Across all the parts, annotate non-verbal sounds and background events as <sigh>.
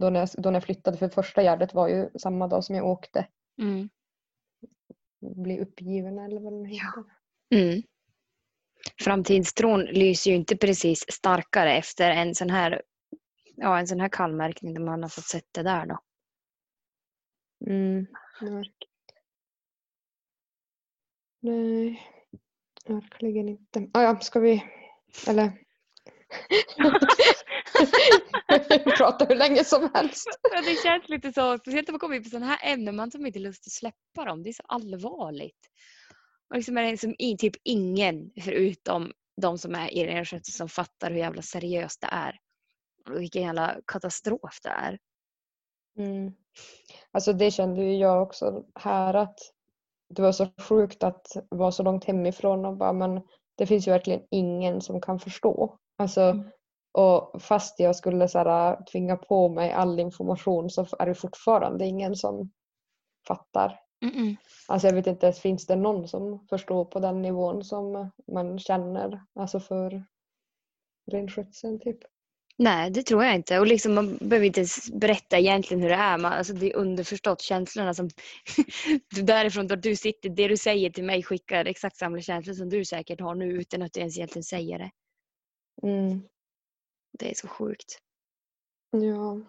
då när, jag, då när jag flyttade för första gärdet var ju samma dag som jag åkte. Mm. Bli uppgiven eller vad det heter. Mm. Framtidstron lyser ju inte precis starkare efter en sån här, ja, en sån här kallmärkning där man har fått sett det där då. Mm. Nej, verkligen inte. Ah, ja, ska vi... Eller... <laughs> Prata hur länge som helst. Ja, det känns lite så, speciellt när man kommer in på sådana här ämnen, man har som inte lust att släppa dem. Det är så allvarligt. Och liksom är det som i, typ ingen, förutom de som är i renskötsel, som fattar hur jävla seriöst det är. Och vilken jävla katastrof det är. Mm. Alltså det kände ju jag också här att det var så sjukt att vara så långt hemifrån och bara men det finns ju verkligen ingen som kan förstå. Alltså, Mm. och fast jag skulle så här, tvinga på mig all information så är det fortfarande ingen som fattar. Mm-mm. Alltså jag vet inte, finns det någon som förstår på den nivån som man känner alltså för renskötseln typ? Nej, det tror jag inte. Och liksom, man behöver inte ens berätta egentligen hur det är. Man, alltså, det är underförstått känslorna som... <laughs> därifrån där du sitter, det du säger till mig skickar exakt samma känslor som du säkert har nu utan att du ens egentligen säger det. Mm. Det är så sjukt. Ja.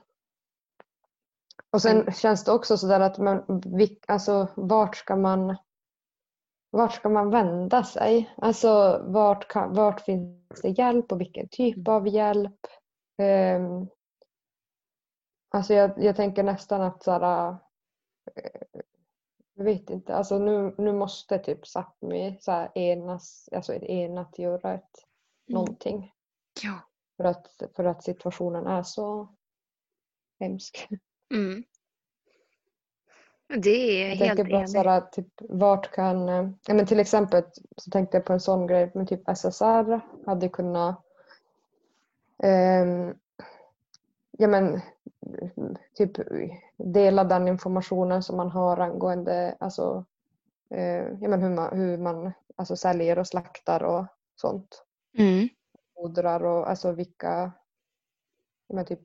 Och sen känns det också sådär att man, alltså vart ska man vart ska man vända sig? Alltså vart, kan, vart finns det hjälp och vilken typ av hjälp? Ehm, alltså jag, jag tänker nästan att sådär, eh, jag vet inte, alltså nu, nu måste typ Sápmi enas, alltså enat göra ett, någonting Ja. för att, för att situationen är så hemsk. Mm. Det är Jag helt tänker bara såhär, typ, vart kan... eh, Ja, men till exempel så tänkte jag på en sån grej, men typ SSR hade kunnat ehm, ja, men, typ dela den informationen som man har angående alltså, eh, ja, men hur man, hur man alltså, säljer och slaktar och sånt. Mm. Fodrar och alltså vilka, men, typ,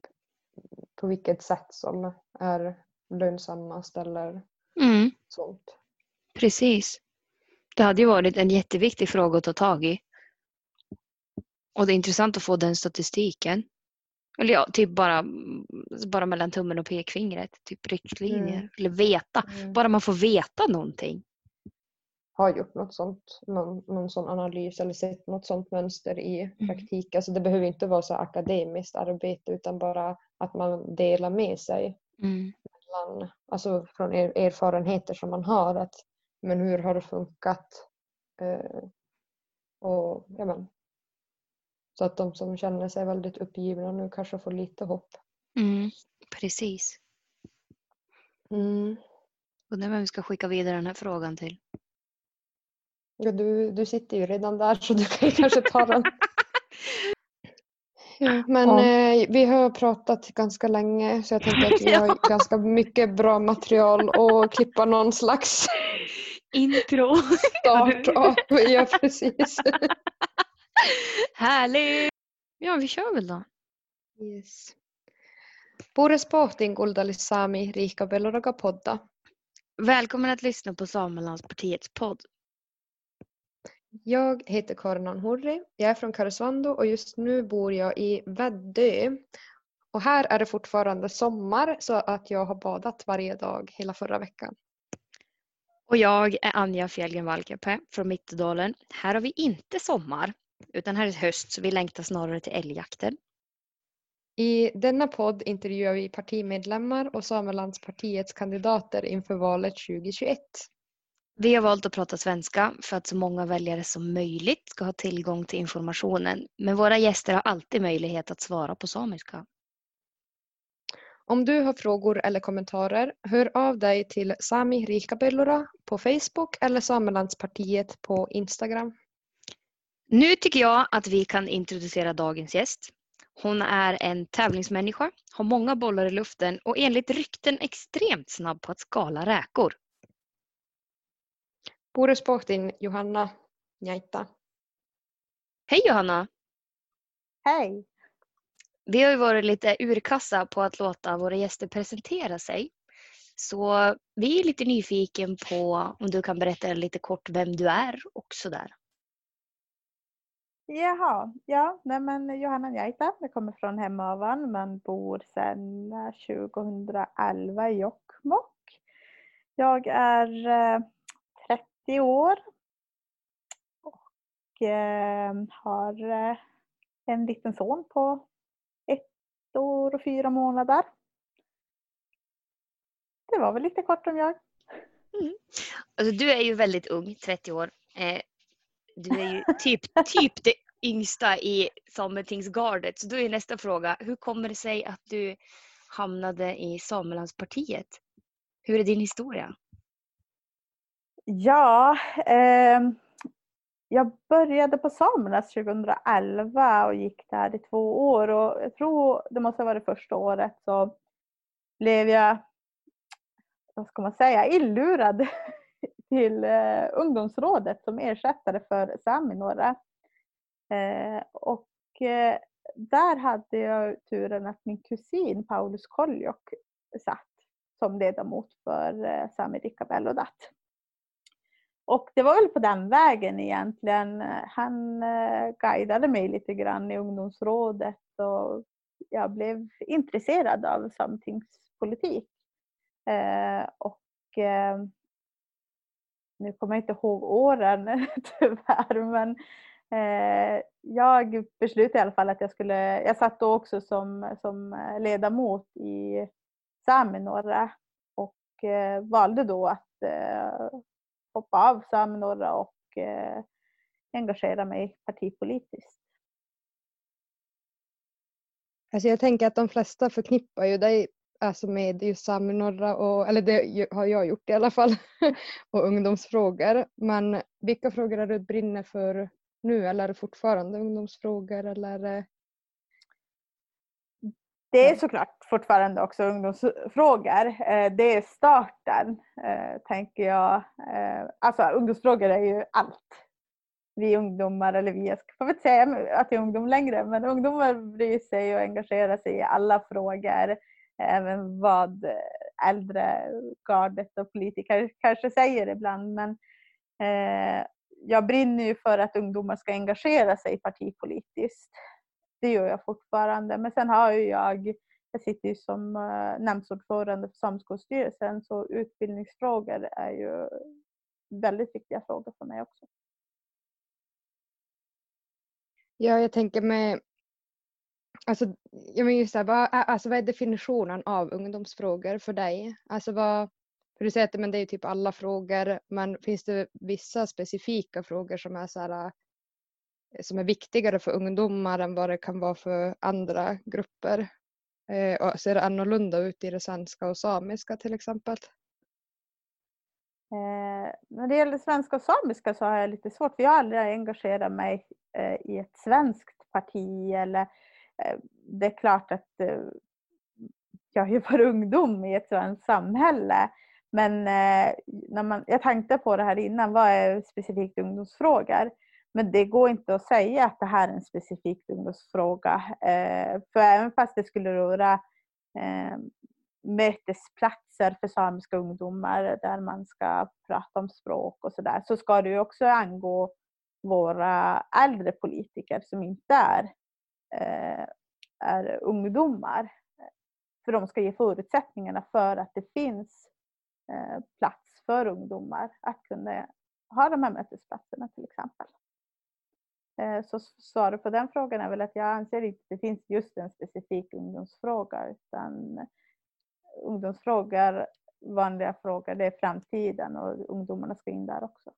på vilket sätt som är lönsammast eller Mm. sånt. Precis. Det hade ju varit en jätteviktig fråga att ta tag i. Och det är intressant att få den statistiken. Eller ja, typ bara, bara mellan tummen och pekfingret. Typ riktlinjer. Mm. Eller veta. Mm. Bara man får veta någonting. Har gjort något sånt, någon, någon sån analys eller sett något sånt mönster i praktik. Alltså det behöver inte vara så akademiskt arbete utan bara att man delar med sig Mm. mellan, alltså från er, erfarenheter som man har. Att, men hur har det funkat? Eh, och, ja, men, så att de som känner sig väldigt uppgivna nu kanske får lite hopp. Mm. Precis. Mm. Undrar vem vi ska skicka vidare den här frågan till. Ja, du, du sitter ju redan där så du kan kanske ta den. <laughs> Ja, men Ja. eh, vi har pratat ganska länge så jag tänker att vi <laughs> har Ja. ganska mycket bra material att klippa någon slags <laughs> Intro! start av. Ja, precis. Härligt! Ja, vi kör väl då. Yes. Pures pohtiin Kuldalissami Riikka. Välkommen att lyssna på Samelandspartiets podd. Jag heter Karin Hurri. Jag är från Karesuando och just nu bor jag i Väddö. Och här är det fortfarande sommar så att jag har badat varje dag hela förra veckan. Och jag är Anja Fjällgren Valkeapää från Mittedalen. Här har vi inte sommar, utan här är höst så vi längtar snarare till älgjakten. I denna podd intervjuar vi partimedlemmar och Samelandspartiets kandidater inför valet 2021. Vi har valt att prata svenska för att så många väljare som möjligt ska ha tillgång till informationen. Men våra gäster har alltid möjlighet att svara på samiska. Om du har frågor eller kommentarer, hör av dig till Sami Riikabellura på Facebook eller Samelandspartiet på Instagram. Nu tycker jag att vi kan introducera dagens gäst. Hon är en tävlingsmänniska, har många bollar i luften och enligt rykten extremt snabb på att skala räkor. Pures pohtiin Johanna Njaitta. Hej Johanna! Hej! vi har ju varit lite urkassa på att låta våra gäster presentera sig. Så vi är lite nyfiken på om du kan berätta lite kort vem du är och sådär. Jaha, ja, nej men Johanna Njaita, jag kommer från Hemavan men bor sedan 2011 i Jokkmokk. Jag är 30 eh, år och eh, har eh, en liten son på ett år och fyra månader. Det var väl lite kort om jag. Mm. Alltså, du är ju väldigt ung, 30 år. du är ju <laughs> typ, typ det yngsta i Sametingsgardet. Så då är nästa fråga, hur kommer det sig att du hamnade i Samelandspartiet? Hur är din historia? Ja, eh, jag började på Samernas 2011 och gick där i två år och jag tror det måste ha varit första året så blev jag, vad ska man säga, illurad <laughs> till eh, ungdomsrådet som ersättare för Saminora. Eh, och eh, där hade jag turen att min kusin Paulus Koljok satt som ledamot för eh, Sami Rikabellodat. Och det var väl på den vägen egentligen. Han eh, guidade mig lite grann i ungdomsrådet och jag blev intresserad av samtingspolitik. Eh, och eh, nu kommer jag inte ihåg åren <laughs> tyvärr men jag beslutade i alla fall att jag skulle, jag satt då också som, som ledamot i Saminora och valde då att hoppa av Samnorra och eh, engagera mig partipolitiskt. Alltså jag tänker att de flesta förknippar ju dig alltså med just Samnorra, och, eller det har jag gjort i alla fall, <laughs> och ungdomsfrågor. Men vilka frågor är du brinner för nu eller är det fortfarande ungdomsfrågor? Eller? Eh, det är såklart fortfarande också ungdomsfrågor. Eh, det är starten, eh, tänker jag. Eh, alltså ungdomsfrågor är ju allt. Vi ungdomar, eller vi, jag får inte säga att jag är ungdom längre, men ungdomar bryr sig och engagerar sig i alla frågor. Även vad äldre gardet och politiker kanske säger ibland. Men jag brinner ju för att ungdomar ska engagera sig partipolitiskt. Det gör jag fortfarande. Men sen har ju jag jag sitter ju som uh, nämndsordförande för Samskolstyrelsen så utbildningsfrågor är ju väldigt viktiga frågor för mig också. Ja, jag tänker med Alltså, jag menar just här, vad, alltså, vad är definitionen av ungdomsfrågor för dig? Alltså vad, för du säger att men det är typ alla frågor, men finns det vissa specifika frågor som är, så här, som är viktigare för ungdomar än vad det kan vara för andra grupper? Eh, och ser det annorlunda ut i det svenska och samiska till exempel? Eh, när det gäller svenska och samiska så har jag lite svårt, för jag har aldrig engagerat mig eh, i ett svenskt parti eller eh, det är klart att eh, jag är för ungdom i ett svenskt samhälle. Men eh, när man, jag tänkte på det här innan, vad är specifikt ungdomsfrågor? Men det går inte att säga att det här är en specifik ungdomsfråga. Eh, för även fast det skulle röra eh, mötesplatser för samiska ungdomar där man ska prata om språk och sådär så ska det ju också angå våra äldre politiker som inte är, eh, är ungdomar. För de ska ge förutsättningarna för att det finns eh, plats för ungdomar att kunna ha de här mötesplatserna till exempel. Eh, så svaret på den frågan är väl att jag anser inte att det finns just en specifik ungdomsfråga utan ungdomsfrågor, vanliga frågor, det är framtiden och ungdomarna ska in där också.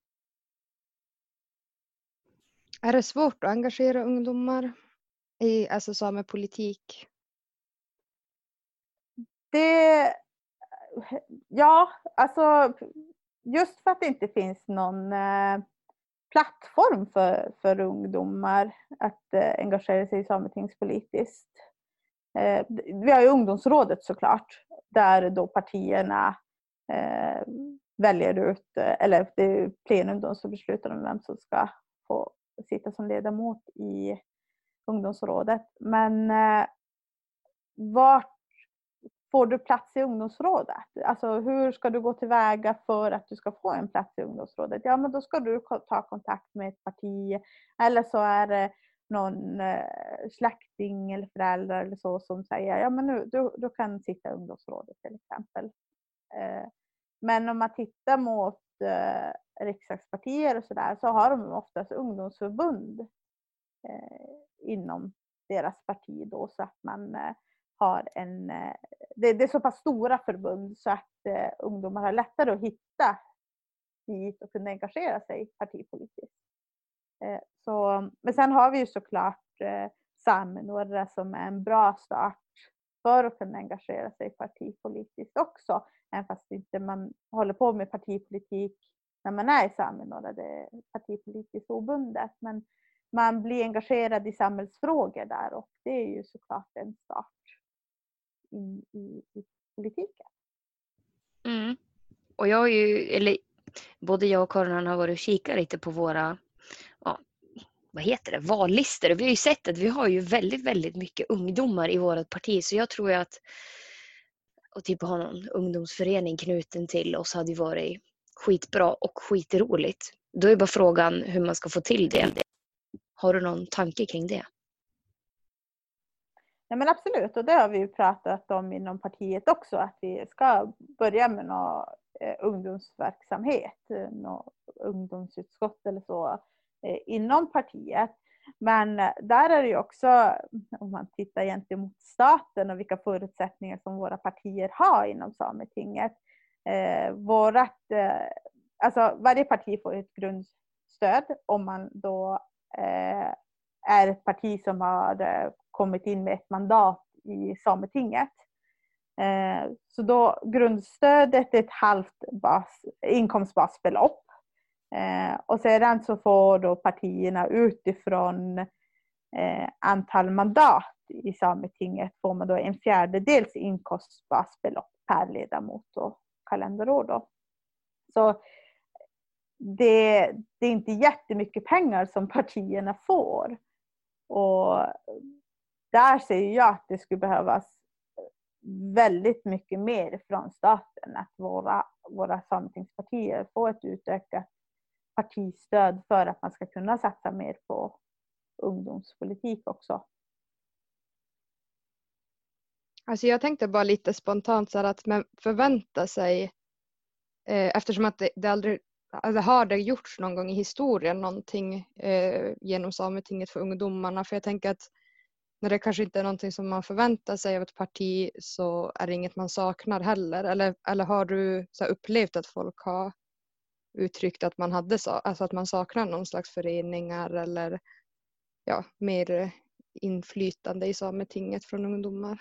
Är det svårt att engagera ungdomar i alltså samepolitik? Det, ja, alltså just för att det inte finns någon eh, plattform för, för ungdomar att eh, engagera sig i sametingspolitiskt. Eh, vi har ju ungdomsrådet såklart, där då partierna eh, väljer ut, eh, eller det är plenum då som beslutar om vem som ska få sitta som ledamot i ungdomsrådet. Men eh, vart får du plats i ungdomsrådet? Alltså hur ska du gå tillväga för att du ska få en plats i ungdomsrådet? Ja, men då ska du ta kontakt med ett parti eller så är det någon eh, släkting eller förälder eller så som säger ja men nu, du, du kan sitta i ungdomsrådet till exempel. Eh, men om man tittar mot eh, riksdagspartier och sådär så har de oftast ungdomsförbund inom deras parti då så att man eh, har en... Eh, det, det, är så pass stora förbund så att eh, ungdomar har lättare att hitta dit och kunna engagera sig partipolitiskt. Eh, så, men sen har vi ju såklart eh, några som är en bra start för att kunna engagera sig partipolitiskt också. Även fast inte man håller på med partipolitik när man är i Saminora, det är partipolitiskt obundet. Men man blir engagerad i samhällsfrågor där och det är ju såklart en start in i, i politiken. Mm. Och jag ju, eller både jag och Karin har varit och kikat lite på våra ja, vad heter det, vallistor. Vi har ju sett att vi har ju väldigt, väldigt mycket ungdomar i vårt parti så jag tror att och typ ha någon ungdomsförening knuten till oss hade ju varit skitbra och skitroligt. Då är bara frågan hur man ska få till det. Har du någon tanke kring det? Nej men absolut, och det har vi ju pratat om inom partiet också, att vi ska börja med någon eh, ungdomsverksamhet, något ungdomsutskott eller så eh, inom partiet. Men eh, där är det ju också, om man tittar gentemot staten och vilka förutsättningar som våra partier har inom Sametinget. Eh, vårat, eh, alltså varje parti får ett grundstöd om man då eh, är ett parti som har kommit in med ett mandat i Sametinget. Eh, så då grundstödet är ett halvt bas, inkomstbasbelopp. Eh, och sedan så får då partierna utifrån eh, antal mandat i Sametinget får man då en fjärdedels inkomstbasbelopp per ledamot och kalenderår. Då. Så det, det är inte jättemycket pengar som partierna får. Och där ser jag att det skulle behövas väldigt mycket mer från staten. Att våra, våra sametingspartier får ett utökat partistöd för att man ska kunna satsa mer på ungdomspolitik också. Alltså jag tänkte bara lite spontant så att man förväntar sig eh, eftersom att det, det aldrig alltså har det gjorts någon gång i historien någonting eh, genom Sametinget för ungdomarna? För jag tänker att när det kanske inte är någonting som man förväntar sig av ett parti så är det inget man saknar heller. Eller, eller har du så upplevt att folk har uttryckt att man, hade, alltså att man saknar någon slags föreningar eller ja, mer inflytande i Sametinget från ungdomar?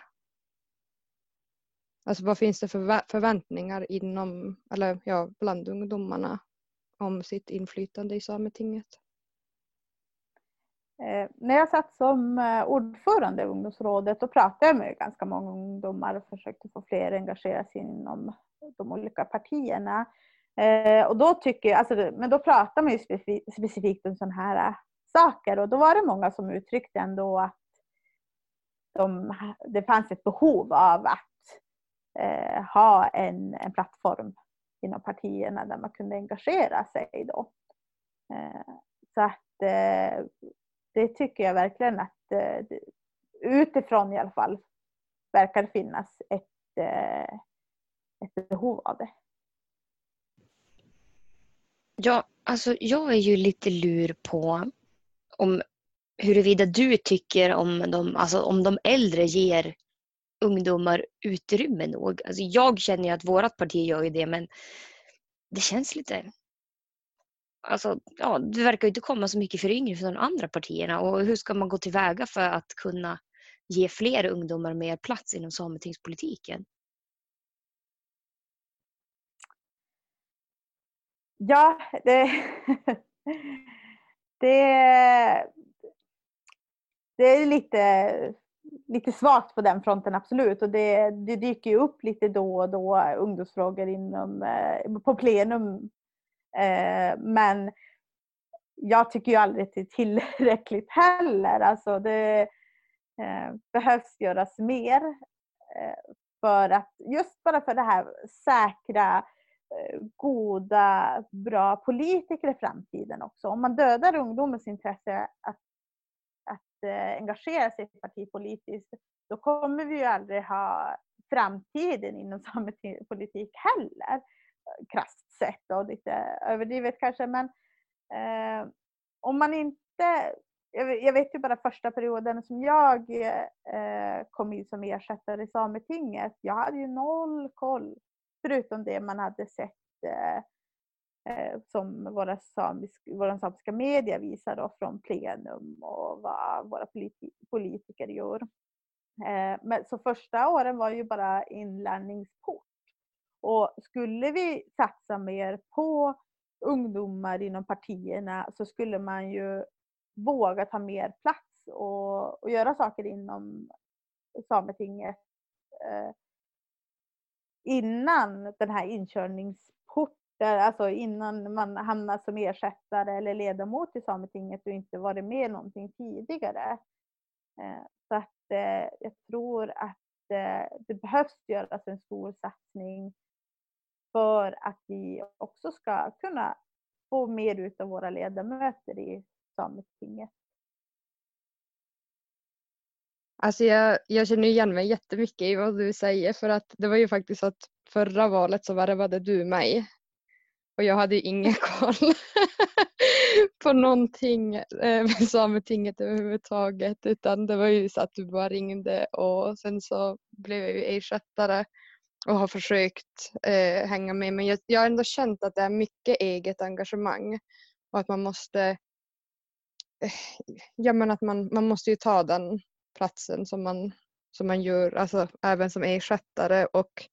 Alltså vad finns det för förväntningar inom, eller ja, bland ungdomarna om sitt inflytande i Sametinget? Eh, när jag satt som eh, ordförande i ungdomsrådet då pratade jag med ganska många ungdomar och försökte få fler att engagera sig inom de olika partierna. Eh, och då tycker alltså, men då pratar man ju specifikt, om sådana här saker och då var det många som uttryckte ändå att de, det fanns ett behov av att eh, ha en, en plattform inom partierna där man kunde engagera sig då. Eh, så att eh, det tycker jag verkligen att eh, utifrån i alla fall verkar finnas ett, eh, ett behov av det. Ja, alltså jag är ju lite lur på om huruvida du tycker om de, alltså om de äldre ger ungdomar utrymme nog. Alltså jag känner ju att vårt parti gör ju det men det känns lite... Alltså, ja, det verkar ju inte komma så mycket föryngring från de andra partierna och hur ska man gå tillväga för att kunna ge fler ungdomar mer plats inom sametingspolitiken? Ja, det, det, det är lite lite svagt på den fronten absolut och det, det dyker ju upp lite då och då ungdomsfrågor inom, eh, på plenum. Eh, men jag tycker ju aldrig att det är tillräckligt heller. Alltså det, eh, behövs göras mer eh, för att just bara för det här säkra, eh, goda, bra politiker i framtiden också. Om man dödar ungdomens intresse att, att eh, engagera sig partipolitiskt då kommer vi ju aldrig ha framtiden inom <laughs> samepolitik heller. Krasst sett och lite överdrivet kanske men eh, om man inte jag vet ju bara första perioden som jag eh, kom in som ersättare i Sametinget. Jag hade ju noll koll förutom det man hade sett eh, eh som våra samisk, våra samiska media visar då från plenum och vad våra politi politiker gör. Eh, men, så första åren var ju bara inlärningsport. Och skulle vi satsa mer på ungdomar inom partierna så skulle man ju våga ta mer plats och, och göra saker inom Sametinget eh, innan den här inkörningsporten, alltså innan man hamnar som ersättare eller ledamot i Sametinget och inte varit med någonting tidigare. Eh, så att eh, jag tror att eh, det behövs göras en stor satsning för att vi också ska kunna få mer ut av våra ledamöter i Sametinget. Alltså jag, jag känner igen mig jättemycket i vad du säger för att det var ju faktiskt så att förra valet så värvade du mig och jag hade ju ingen <laughs> koll på någonting eh, med Sametinget överhuvudtaget utan det var ju så att du bara ringde och sen så blev jag ju ersättare och har försökt eh, hänga med. Men jag, jag har ändå känt att det är mycket eget engagemang och att man måste eh, ja men att man, man måste ju ta den platsen som man, som man gör, alltså även som ersättare. Och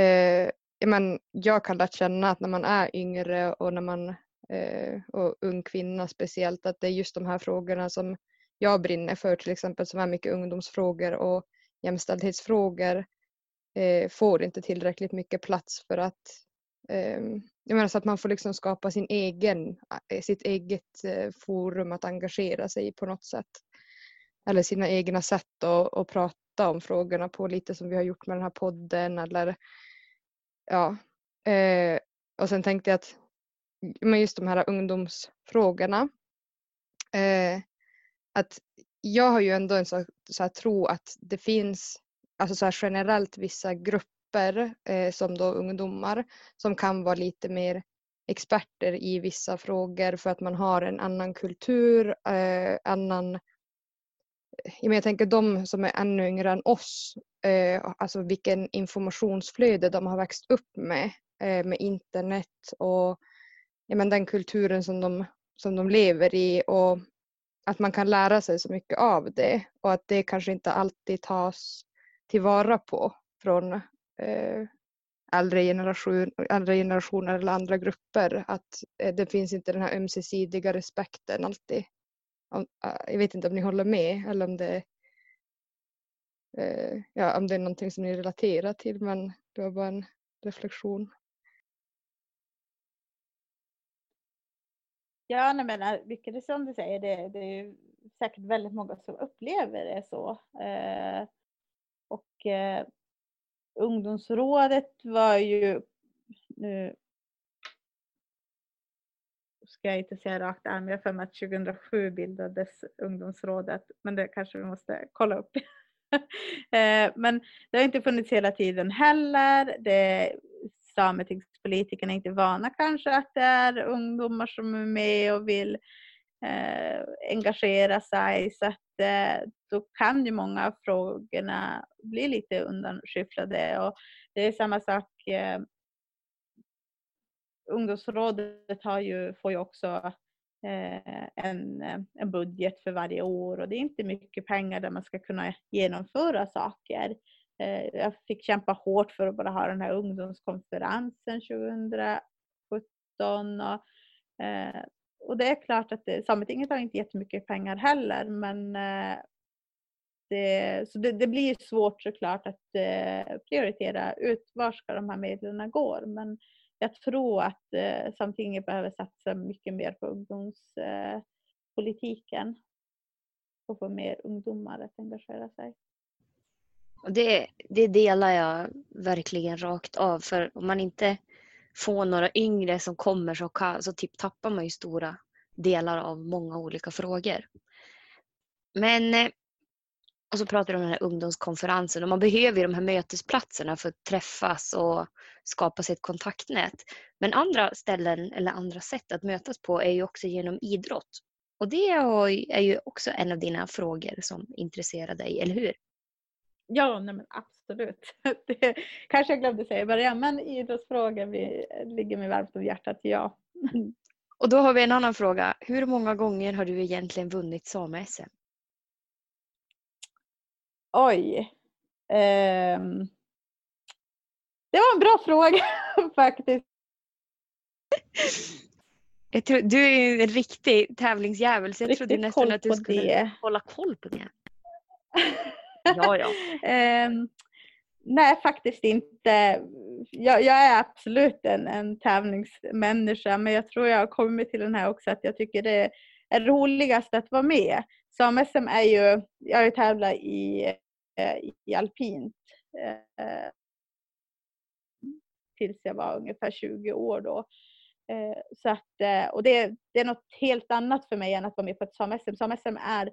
eh, men jag kan lätt känna att när man är yngre och när man eh, och ung kvinna speciellt att det är just de här frågorna som jag brinner för till exempel som är mycket ungdomsfrågor och jämställdhetsfrågor eh, får inte tillräckligt mycket plats för att eh, jag menar så att man får liksom skapa sin egen, eh, sitt eget eh, forum att engagera sig i på något sätt. Eller sina egna sätt att, att prata om frågorna på lite som vi har gjort med den här podden eller ja. Eh, och sen tänkte jag att men just de här ungdomsfrågorna eh, att jag har ju ändå en så, så här tro att det finns alltså så generellt vissa grupper eh, som då ungdomar som kan vara lite mer experter i vissa frågor för att man har en annan kultur, eh, annan eh, jag tänker de som är ännu yngre än oss, eh, alltså vilken informationsflöde de har växt upp med, eh, med internet och ja, men den kulturen som de, som de lever i och att man kan lära sig så mycket av det och att det kanske inte alltid tas tillvara på från eh, äldre, generation, äldre generationer eller andra grupper. Att eh, det finns inte den här ömsesidiga respekten alltid. Om, eh, jag vet inte om ni håller med eller om det, eh, ja, om det är någonting som ni relaterar till men det var bara en reflektion. Ja, nej, men eh, mycket som du säger, det, det är säkert väldigt många som upplever det så. Eh, och eh, ungdomsrådet var ju, nu ska jag inte säga rakt arm, jag har för mig att 2007 bildades ungdomsrådet, men det kanske vi måste kolla upp. <laughs> Eh, men det har inte funnits hela tiden heller. Det, sametingspolitikerna är inte vana kanske att det är ungdomar som är med och vill eh, engagera sig. Så att, eh, då kan ju många av frågorna bli lite undanskyfflade. Och det är samma sak, eh, ungdomsrådet har ju, får ju också eh, en, eh, en budget för varje år och det är inte mycket pengar där man ska kunna genomföra saker. Eh, jag fick kämpa hårt för att bara ha den här ungdomskonferensen 2017 och och det är klart att det, Sametinget har inte jättemycket pengar heller men eh, det, så det, det, blir svårt såklart att eh, prioritera ut var ska de här medlen gå. Men jag tror att eh, Sametinget behöver satsa mycket mer på ungdomspolitiken. Eh, och få mer ungdomar att engagera sig. Och det, det delar jag verkligen rakt av. För om man inte få några yngre som kommer så, så typ tappar man ju stora delar av många olika frågor. Men eh, och så pratar du om den här ungdomskonferensen och man behöver ju de här mötesplatserna för att träffas och skapa sig ett kontaktnät. Men andra ställen eller andra sätt att mötas på är ju också genom idrott. Och det är ju också en av dina frågor som intresserar dig, eller hur? Ja, nej men absolut. <laughs> Det kanske jag glömde säga i början, men idrottsfrågor ligger mig varmt om hjärtat, ja. <laughs> Och då har vi en annan fråga. Hur många gånger har du egentligen vunnit same-SM? Oj. Um, det var en bra fråga <laughs> faktiskt. Tror, du är en riktig tävlingsjävel så jag Riktigt trodde nästan att du skulle det. hålla koll på det ja, ja. <laughs> Ehm, nej, faktiskt inte. Jag, jag är absolut en, en tävlingsmänniska men jag tror jag har kommit till den här också att jag tycker det är roligast att vara med. Sam-SM är ju, jag har ju tävlat i, eh, i alpint eh, tills jag var ungefär 20 år då. Eh, så att, eh, och det, det är något helt annat för mig än att vara med på ett sam-SM. Sam-SM är,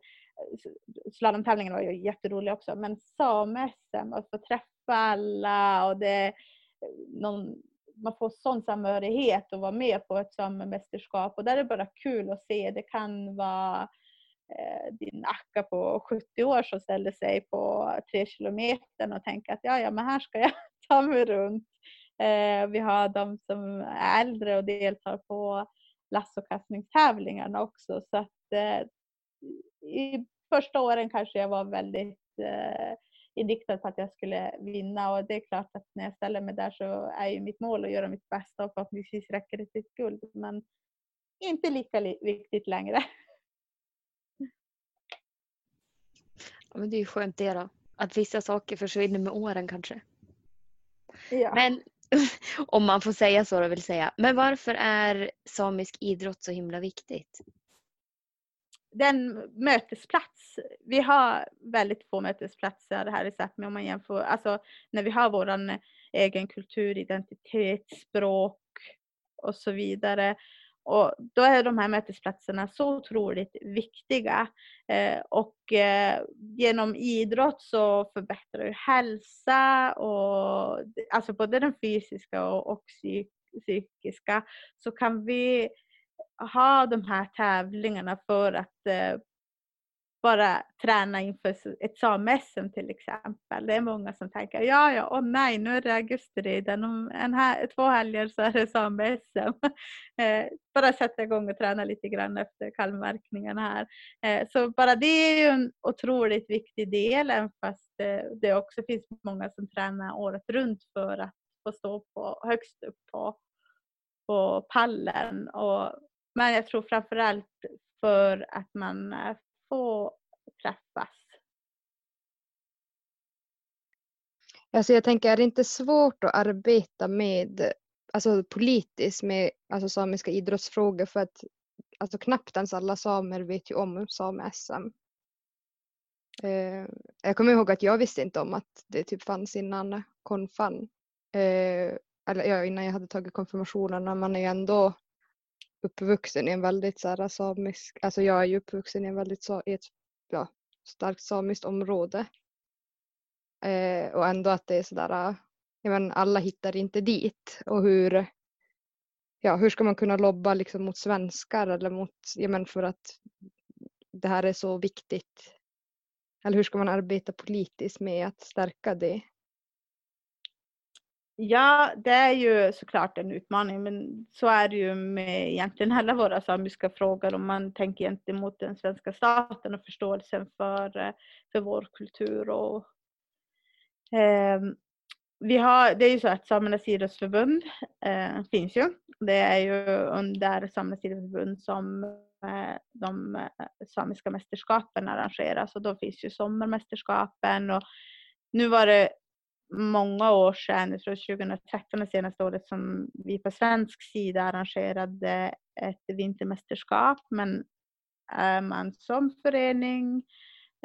slalomtävlingen var ju jätterolig också, men same-SM att få träffa alla och det någon, man får sån samhörighet att vara med på ett samemästerskap och där är det bara kul att se. Det kan vara eh, din akka på 70 år som ställer sig på tre kilometer och tänker att ja, ja, men här ska jag <laughs> ta mig runt. Eh, vi har de som är äldre och deltar på lassokastningstävlingarna också. Så att eh, i första åren kanske jag var väldigt inriktad på att jag skulle vinna och det är klart att när jag ställer mig där så är ju mitt mål att göra mitt bästa och förhoppningsvis räcker det till ett guld. Men inte lika viktigt längre. <laughs> Ja, men det är ju skönt det då. Att vissa saker försvinner med åren kanske. Ja. Men <laughs> om man får säga så då vill säga. Men varför är samisk idrott så himla viktigt? Den mötesplats. Vi har väldigt få mötesplatser här i Sápmi om man jämför. Alltså när vi har vår eh, egen kultur, identitet, språk och så vidare. Och då är de här mötesplatserna så otroligt viktiga. Eh, och eh, genom idrott så förbättrar du hälsa, och, alltså både den fysiska och, och psykiska. Så kan vi ha de här tävlingarna för att eh, bara träna inför ett sam-SM till exempel. Det är många som tänker, ja ja, åh nej, nu är det augusti redan, om en här, två helger så är det sam-SM. <laughs> Eh, bara sätta igång och träna lite grann efter kalvmärkningen här. Eh, så bara det är ju en otroligt viktig del, även fast eh, det också finns många som tränar året runt för att få stå på, högst upp på, på pallen. Och, men jag tror framförallt för att man eh, får träffas. Alltså jag tänker, är det inte svårt att arbeta med, alltså politiskt med alltså samiska idrottsfrågor för att alltså knappt ens alla samer vet ju om same-SM. Eh, jag kommer ihåg att jag visste inte om att det typ fanns innan konfan. Eh, eller ja, innan jag hade tagit konfirmationen. Man är ju ändå uppvuxen i en väldigt så här, äh, samisk, alltså jag är ju uppvuxen i, en väldigt, i ett ja, starkt samiskt område. Eh, och ändå att det är sådär, äh, ja men, alla hittar inte dit. Och hur, ja, hur ska man kunna lobba liksom mot svenskar eller mot, ja, men för att det här är så viktigt? Eller hur ska man arbeta politiskt med att stärka det? Ja, det är ju såklart en utmaning, men så är det ju med egentligen alla våra samiska frågor om man tänker gentemot den svenska staten och förståelsen för, eh, för vår kultur. Och, eh, vi har, det är ju så att Samernas idrottsförbund eh, finns ju. Det är ju under Samernas idrottsförbund som eh, de eh, samiska mästerskapen arrangeras och då finns ju sommarmästerskapen och nu var det många år sedan, jag tror 2013 det senaste året som vi på svensk sida arrangerade ett vintermästerskap men är man som förening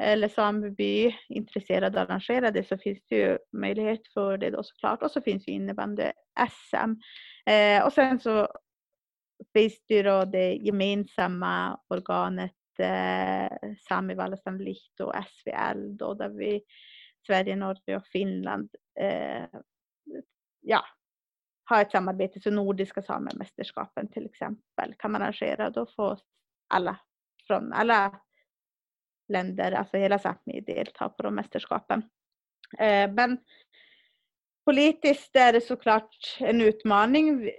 eller sameby intresserad av att arrangera det så finns det ju möjlighet för det då såklart. Och så finns ju innebandy-SM. Eh, och sen så finns det ju då det gemensamma organet eh, Sami Vallastam Licht och SVL då där vi Sverige, Norge och Finland eh, ja, har ett samarbete. Så Nordiska samemästerskapen till exempel kan man arrangera. Då får alla från alla länder, alltså hela Sápmi delta på de mästerskapen. Eh, men politiskt är det såklart en utmaning.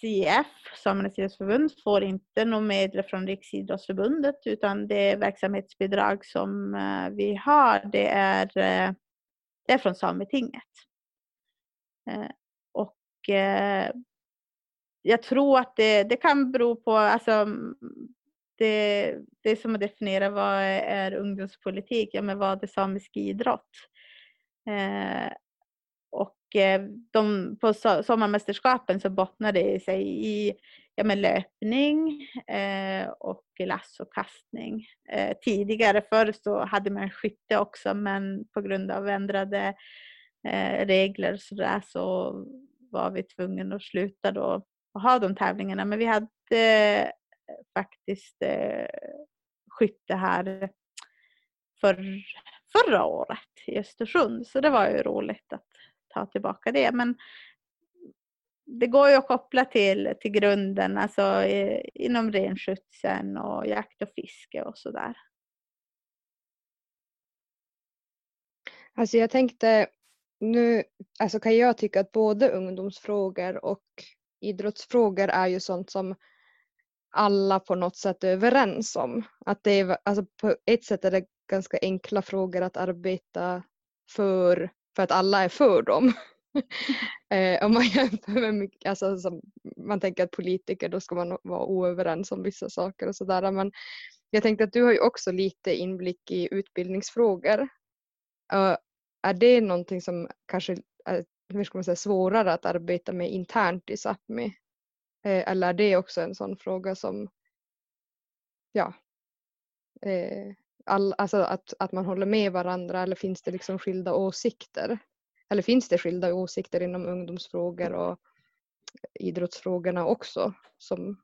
SIF, Samernas idrottsförbund, får inte några medel från Riksidrottsförbundet utan det verksamhetsbidrag som eh, vi har det är, eh, det är från Sametinget. Eh, och jag tror att det, det kan bero på, alltså det, det är som att definiera vad är ungdomspolitik, ja men vad är samisk idrott? Och Eh, de, på sommarmästerskapen så bottnar det sig i ja, men löpning eh, och lassokastning. Eh, tidigare förr så hade man skytte också men på grund av ändrade eh, regler så, där, så var vi tvungna att sluta då och ha de tävlingarna. Men vi hade eh, faktiskt eh, skytte här för, förra året i Östersund. Så det var ju roligt att ta tillbaka det. Men det går ju att koppla till, till grunden, alltså i, inom renskötseln och jakt och fiske och sådär. Alltså jag tänkte, nu alltså kan jag tycka att både ungdomsfrågor och idrottsfrågor är ju sånt som alla på något sätt är överens om. Att det är, alltså på ett sätt är det ganska enkla frågor att arbeta för, för att alla är för dem. <laughs> eh, om man <laughs> jämför med mycket, alltså, som, man tänker att politiker då ska man vara oöverens om vissa saker och sådär. Men jag tänkte att du har ju också lite inblick i utbildningsfrågor. Uh, är det någonting som kanske är hur ska man säga, svårare att arbeta med internt i Sápmi? Eh, eller är det också en sån fråga som, ja, eh, all, alltså att, att man håller med varandra eller finns det liksom skilda åsikter? Eller finns det skilda åsikter inom ungdomsfrågor och idrottsfrågorna också som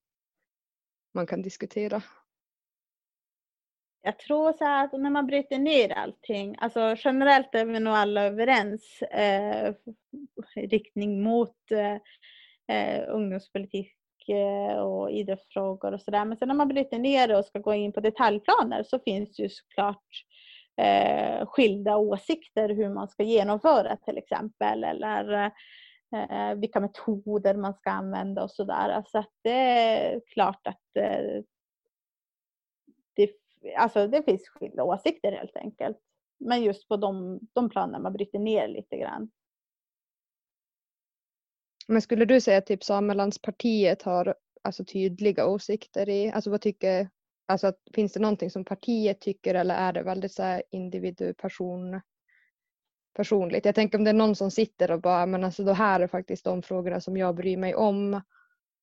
man kan diskutera? Jag tror så att när man bryter ner allting, alltså generellt är vi nog alla överens eh, riktning mot eh, eh ungdomspolitik Eh, och idrottsfrågor och sådär. Men sen när man bryter ner det och ska gå in på detaljplaner så finns det ju såklart eh, skilda åsikter hur man ska genomföra till exempel eller eh, vilka metoder man ska använda och sådär. Så att det är klart att eh, det, alltså det finns skilda åsikter helt enkelt. Men just på de, de planer man bryter ner lite grann. Men skulle du säga att typ Samelandspartiet har alltså, tydliga åsikter i, alltså vad tycker, alltså att, finns det någonting som partiet tycker eller är det väldigt så här individu person, personligt? Jag tänker om det är någon som sitter och bara, men alltså det här är faktiskt de frågorna som jag bryr mig om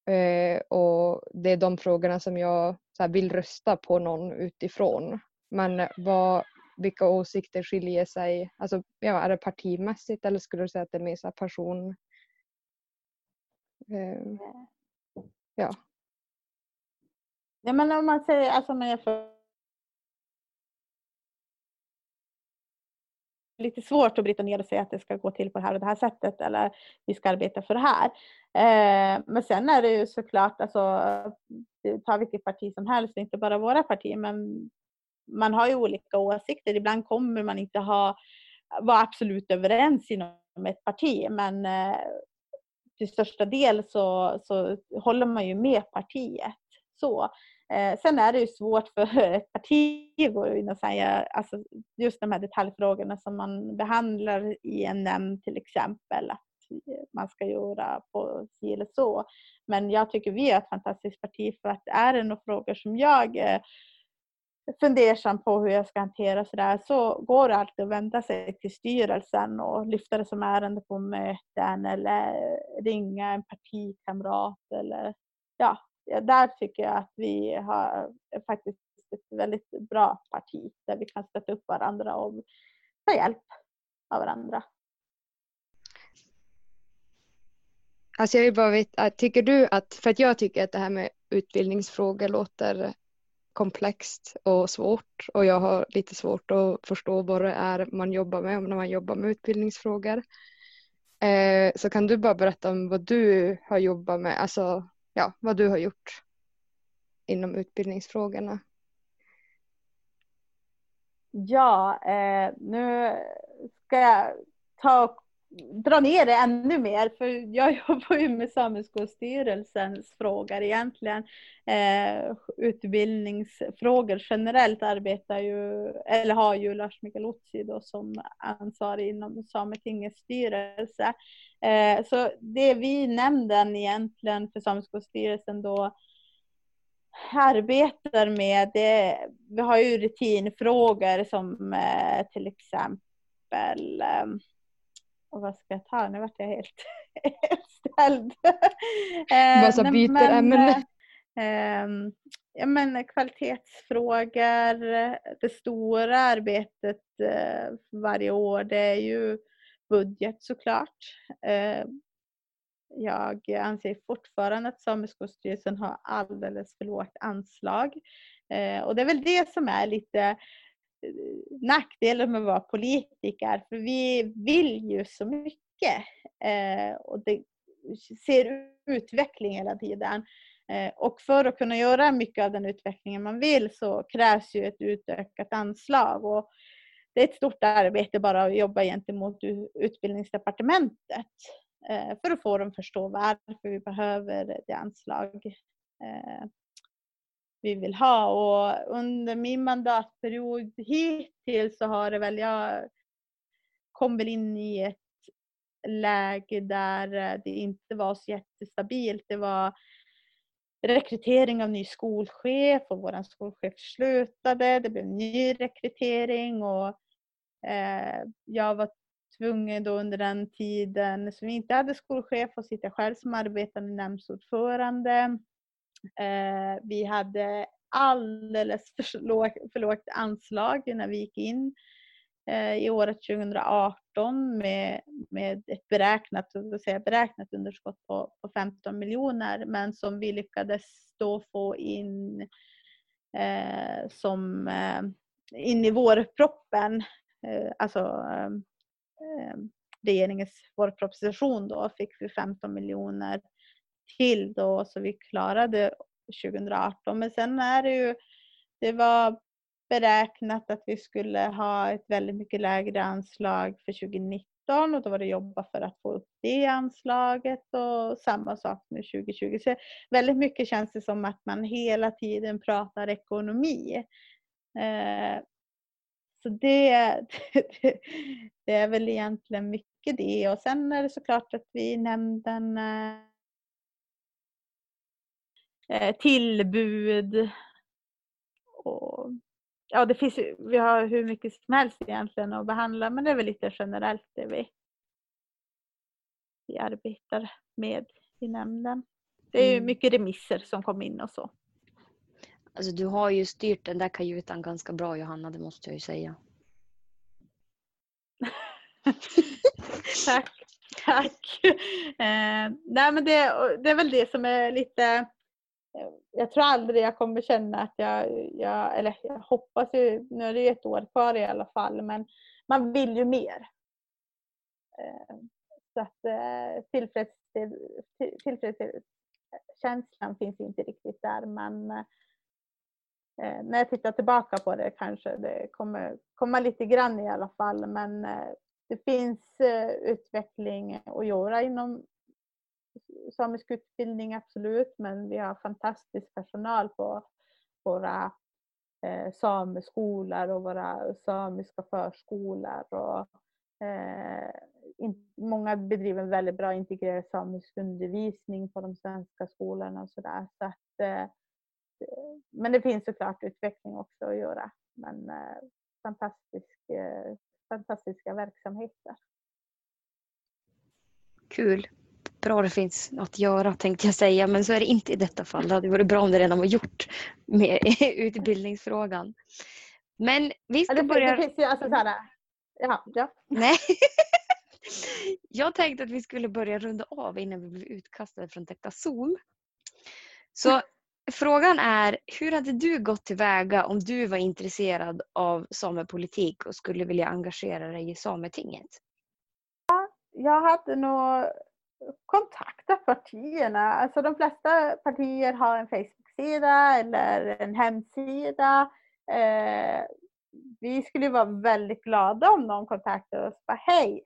eh, och det är de frågorna som jag så här, vill rösta på någon utifrån. Men eh, vad, vilka åsikter skiljer sig? Alltså, ja, är det partimässigt eller skulle du säga att det är mer så person, Eh, ja. Ja men om man säger, alltså man jämför lite svårt att bryta ner och säga att det ska gå till på det här och det här sättet eller vi ska arbeta för det här. Eh, men sen är det ju såklart, alltså, ta vilket parti som helst, inte bara våra partier, men man har ju olika åsikter. Ibland kommer man inte ha, vara absolut överens inom ett parti, men eh, till största del så, så håller man ju med partiet. Så. Eh, sen är det ju svårt för <laughs> ett parti att gå in och säga alltså just de här detaljfrågorna som man behandlar i en nämnd till exempel att man ska göra på si eller så. Men jag tycker vi är ett fantastiskt parti för att är det några frågor som jag eh, fundersam på hur jag ska hantera sådär så går det alltid att vända sig till styrelsen och lyfta det som ärende på möten eller ringa en partikamrat eller ja, där tycker jag att vi har faktiskt ett väldigt bra parti där vi kan stötta upp varandra och ta hjälp av varandra. Alltså jag vill bara veta, äh, tycker du att, för att jag tycker att det här med utbildningsfrågor låter komplext och svårt och jag har lite svårt att förstå vad det är man jobbar med när man jobbar med utbildningsfrågor. Eh, så kan du bara berätta om vad du har jobbat med, alltså ja, vad du har gjort inom utbildningsfrågorna? Ja, eh, nu ska jag ta och dra ner det ännu mer för jag <laughs> jobbar ju med Sameskolstyrelsens frågor egentligen. Eh, utbildningsfrågor generellt arbetar ju, eller har ju Lars Mikael Otsi då som ansvarig inom Sametingets styrelse. Eh, så det vi nämnden egentligen för Sameskolstyrelsen då arbetar med, det, vi har ju rutinfrågor som eh, till exempel eh, och vad ska jag ta? Nu vart jag helt <laughs> ställd. Bara så byter ämne. Eh, ja, men kvalitetsfrågor, det stora arbetet eh, varje år det är ju budget såklart. Eh, jag anser fortfarande att Sameskolstyrelsen har alldeles för lågt anslag. Eh, och det är väl det som är lite eh, nackdelen med att vara politiker, för vi vill ju så mycket. Eh, och det ser utveckling hela tiden. Eh, och för att kunna göra mycket av den utvecklingen man vill så krävs ju ett utökat anslag. Och det är ett stort arbete bara att jobba gentemot utbildningsdepartementet. Eh, för att få dem att förstå varför vi behöver det anslag eh, vi vill ha. Och under min mandatperiod hittills så har det väl, jag kom väl in i ett läge där eh, det inte var så jättestabilt. Det var rekrytering av ny skolchef och vår skolchef slutade. Det blev ny rekrytering och eh, jag var tvungen då under den tiden som vi inte hade skolchef att sitta själv som arbetande nämndsordförande. Eh, vi hade alldeles för lågt, för lågt anslag när vi gick in eh, i året 2018 med, med ett beräknat, säga, beräknat underskott på, på 15 miljoner men som vi lyckades då få in eh, som eh, in i vårproppen, eh, alltså eh, eh regeringens vårproposition då fick vi 15 miljoner till då så vi klarade 2018. Men sen är det ju, det var beräknat att vi skulle ha ett väldigt mycket lägre anslag för 2019 och då var det jobba för att få upp det anslaget och samma sak nu 2020. Så väldigt mycket känns det som att man hela tiden pratar ekonomi. Eh, så det, det, <laughs> det, är väl egentligen mycket det. Och sen är det såklart att vi i nämnden eh, tillbud och ja, det finns vi har hur mycket som helst egentligen att behandla men det är väl lite generellt det vi, vi arbetar med i nämnden. Det är mm. mycket remisser som kom in och så. Alltså du har ju styrt den där kajutan ganska bra Johanna, det måste jag ju säga. <laughs> tack, tack. Eh, nej men det, det är väl det som är lite eh, Eh, jag tror aldrig jag kommer känna att jag, jag eller jag hoppas ju, nu är det ju ett år kvar i alla fall, men man vill ju mer. Eh, så att eh, finns inte riktigt där men eh, när jag tittar tillbaka på det kanske det kommer komma lite grann i alla fall. Men det finns utveckling att göra inom samisk utbildning, absolut. Men vi har fantastisk personal på våra eh, sameskolor och våra samiska förskolor. Och, eh, in, många bedriver en väldigt bra integrerad samisk undervisning på de svenska skolorna och sådär. Så att, eh, men det finns såklart utveckling också att göra. Men eh, fantastisk, eh, fantastiska verksamheter. Kul bra det finns att göra tänkte jag säga, men så är det inte i detta fall. Det hade varit bra om det redan var gjort med <laughs> utbildningsfrågan. Men vi ska Ja, börja... det finns ju alltså så ja, ja. Nej. <laughs> Jag tänkte att vi skulle börja runda av innan vi blev utkastade från detta Zoom. Så <laughs> frågan är, hur hade du gått tillväga om du var intresserad av samepolitik och skulle vilja engagera dig i Sametinget? jag hade nog Kontakta partierna. Alltså de flesta partier har en Facebook-sida eller en hemsida. Eh, vi skulle vara väldigt glada om någon kontaktade oss och bara hej.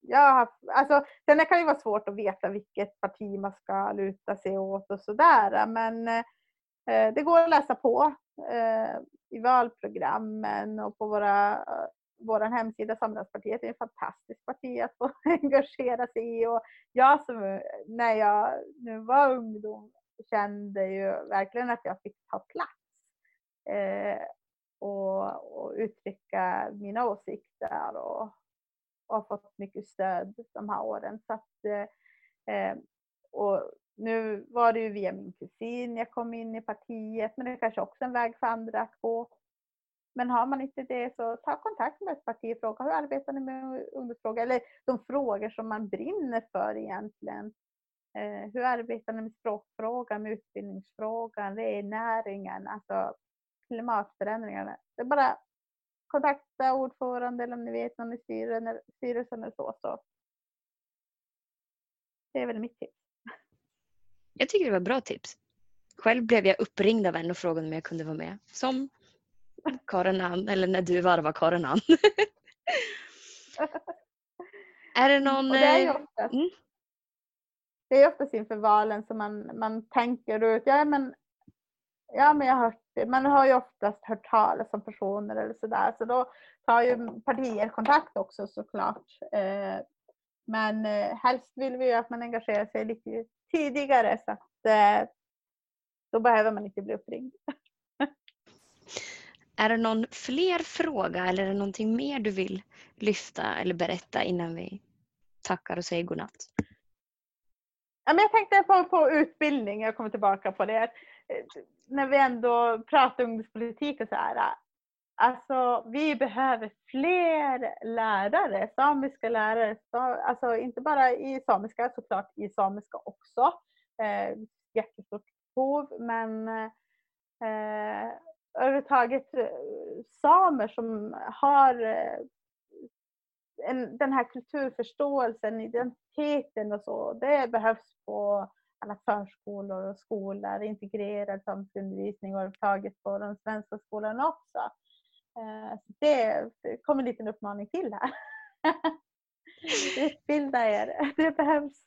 Jag har, alltså, sen kan det vara svårt att veta vilket parti man ska luta sig åt och sådär. Men eh, det går att läsa på eh, i valprogrammen och på våra eh, vår hemsida Samhällspartiet är ett fantastiskt parti att få <laughs> engagera sig i. Och jag som när jag nu var ungdom kände ju verkligen att jag fick ta plats eh, och, och, uttrycka mina åsikter och, och har fått mycket stöd de här åren. Så att, eh, eh, och nu var det ju via min kusin jag kom in i partiet men det är kanske också en väg för andra att gå. Men har man inte det så ta kontakt med ett parti och fråga hur arbetar ni med ungdomsfrågor? Eller de frågor som man brinner för egentligen. Eh, hur arbetar ni med språkfrågan, med utbildningsfrågan, rennäringen, alltså klimatförändringarna? Det är bara kontakta ordförande eller om ni vet någon i styrelsen eller så. så. Det är väl mitt tips. Jag tycker det var bra tips. Själv blev jag uppringd av en och frågade om jag kunde vara med. Som Karin Ann, eller när du varvar Karin Ann. <laughs> är det någon... Och det är ju eh, oftast, mm. det är oftast inför valen som man, man tänker ut, ja men, ja men jag har hört det. Man har ju oftast hört talas om personer eller sådär. Så då tar ju partier kontakt också såklart. Eh, Men eh, helst vill vi ju att man engagerar sig lite tidigare så att då behöver man inte bli uppringd. <laughs> Är det någon fler fråga eller är det någonting mer du vill lyfta eller berätta innan vi tackar och säger godnatt? Ja, men jag tänkte på, på utbildning, jag kommer tillbaka på det. När vi ändå pratar ungdomspolitik och så här. Alltså vi behöver fler lärare, samiska lärare. Alltså inte bara i samiska, såklart i samiska också. Eh, jättestort behov men eh, överhuvudtaget eh, samer som har eh, en, den här kulturförståelsen, identiteten och så. Det behövs på alla förskolor och skolor, integrerad samisk undervisning och överhuvudtaget på de svenska skolorna också. Eh, det kommer en liten uppmaning till här. <laughs> Utbilda er, det behövs.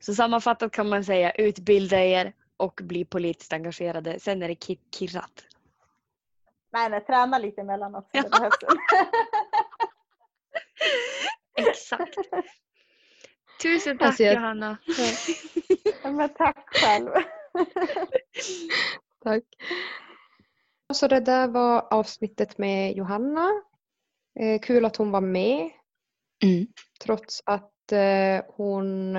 Så sammanfattat kan man säga utbilda er och bli politiskt engagerade. Sen är det ki- kirrat. Nej, nej, träna lite emellan också. Det Ja. <laughs> Exakt. Tusen tack Alltså, jag- Johanna. Ja, Men tack själv. <laughs> Tack. Så det där var avsnittet med Johanna. Eh, kul att hon var med Mm. trots att eh, hon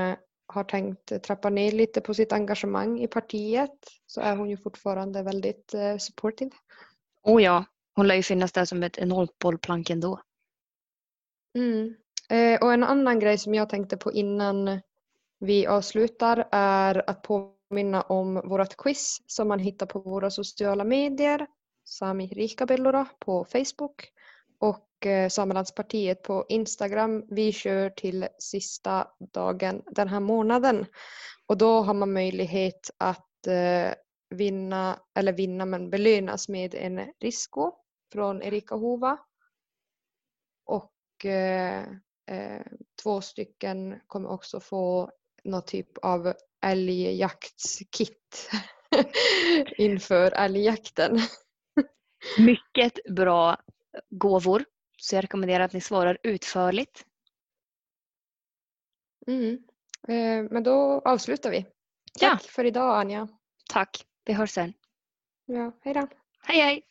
har tänkt trappa ner lite på sitt engagemang i partiet så är hon ju fortfarande väldigt eh, supportive. Oh ja, hon lär ju finnas där som ett enormt bollplank ändå. Mm. Eh, och en annan grej som jag tänkte på innan vi avslutar är att påminna om vårt quiz som man hittar på våra sociala medier. Sami Rikabellora på Facebook och Eh, Samelandspartiet på Instagram. Vi kör till sista dagen den här månaden och då har man möjlighet att eh, vinna, eller vinna men belönas med en Risko från Erika Hova och eh, eh, två stycken kommer också få någon typ av älgjaktskit <laughs> inför älgjakten. Mycket bra gåvor. Så jag rekommenderar att ni svarar utförligt. Mm. Eh, men då avslutar vi. Ja. Tack för idag Anja. Tack. Vi hörs sen. Ja, hej då. Hej hej!